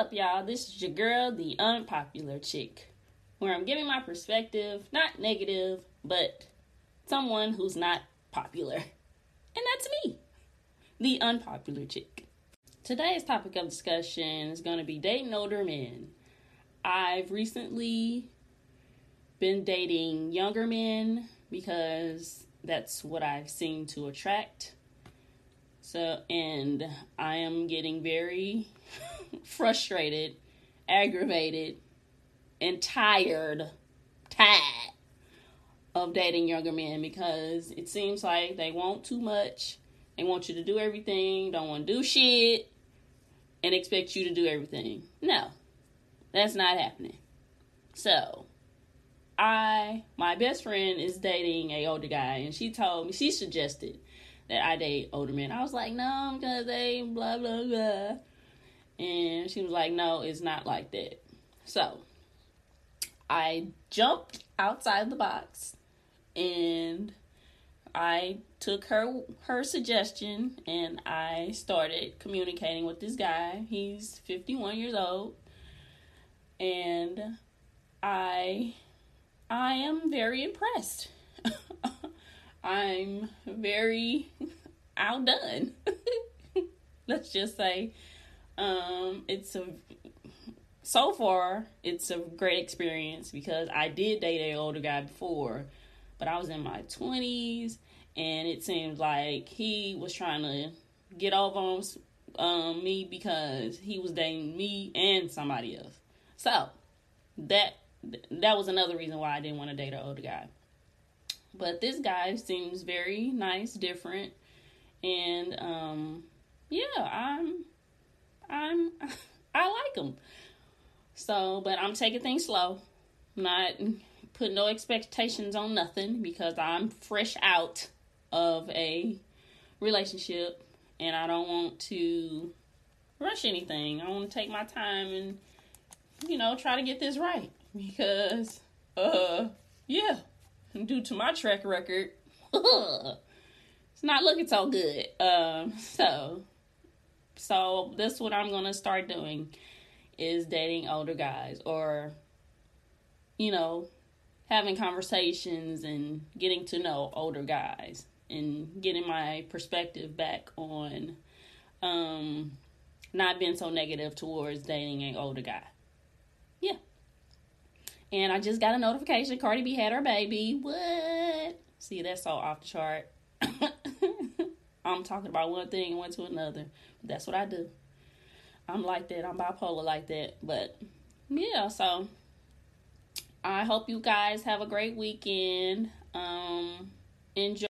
up, y'all? This is your girl, the unpopular chick, where I'm giving my perspective, not negative, but someone who's not popular. And that's me, the unpopular chick. Today's topic of discussion is going to be dating older men. I've recently been dating younger men because that's what I've seen to attract. So, and I am getting very frustrated, aggravated, and tired, tired of dating younger men because it seems like they want too much. They want you to do everything, don't want to do shit, and expect you to do everything. No, that's not happening. So, I, my best friend is dating a older guy, and she told me, she suggested that I date older men. I was like, no, I'm because they blah, blah, blah. And she was like, no, it's not like that. So I jumped outside the box and I took her her suggestion and I started communicating with this guy. He's 51 years old and I I am very impressed. I'm very outdone. Let's just say um, it's a so far it's a great experience because I did date an older guy before, but I was in my twenties and it seemed like he was trying to get over on um, me because he was dating me and somebody else. So that that was another reason why I didn't want to date an older guy. But this guy seems very nice, different, and um, yeah, I'm I'm I like them. So, but I'm taking things slow, not put no expectations on nothing because I'm fresh out of a relationship and I don't want to rush anything. I want to take my time and you know try to get this right because uh yeah due to my track record, it's not looking so good. Um, so, so that's what I'm gonna start doing is dating older guys or, you know, having conversations and getting to know older guys and getting my perspective back on um not being so negative towards dating an older guy. Yeah. And I just got a notification Cardi B had her baby. What? See, that's so off the chart. I'm talking about one thing and went to another. That's what I do. I'm like that. I'm bipolar like that. But yeah, so I hope you guys have a great weekend. Um enjoy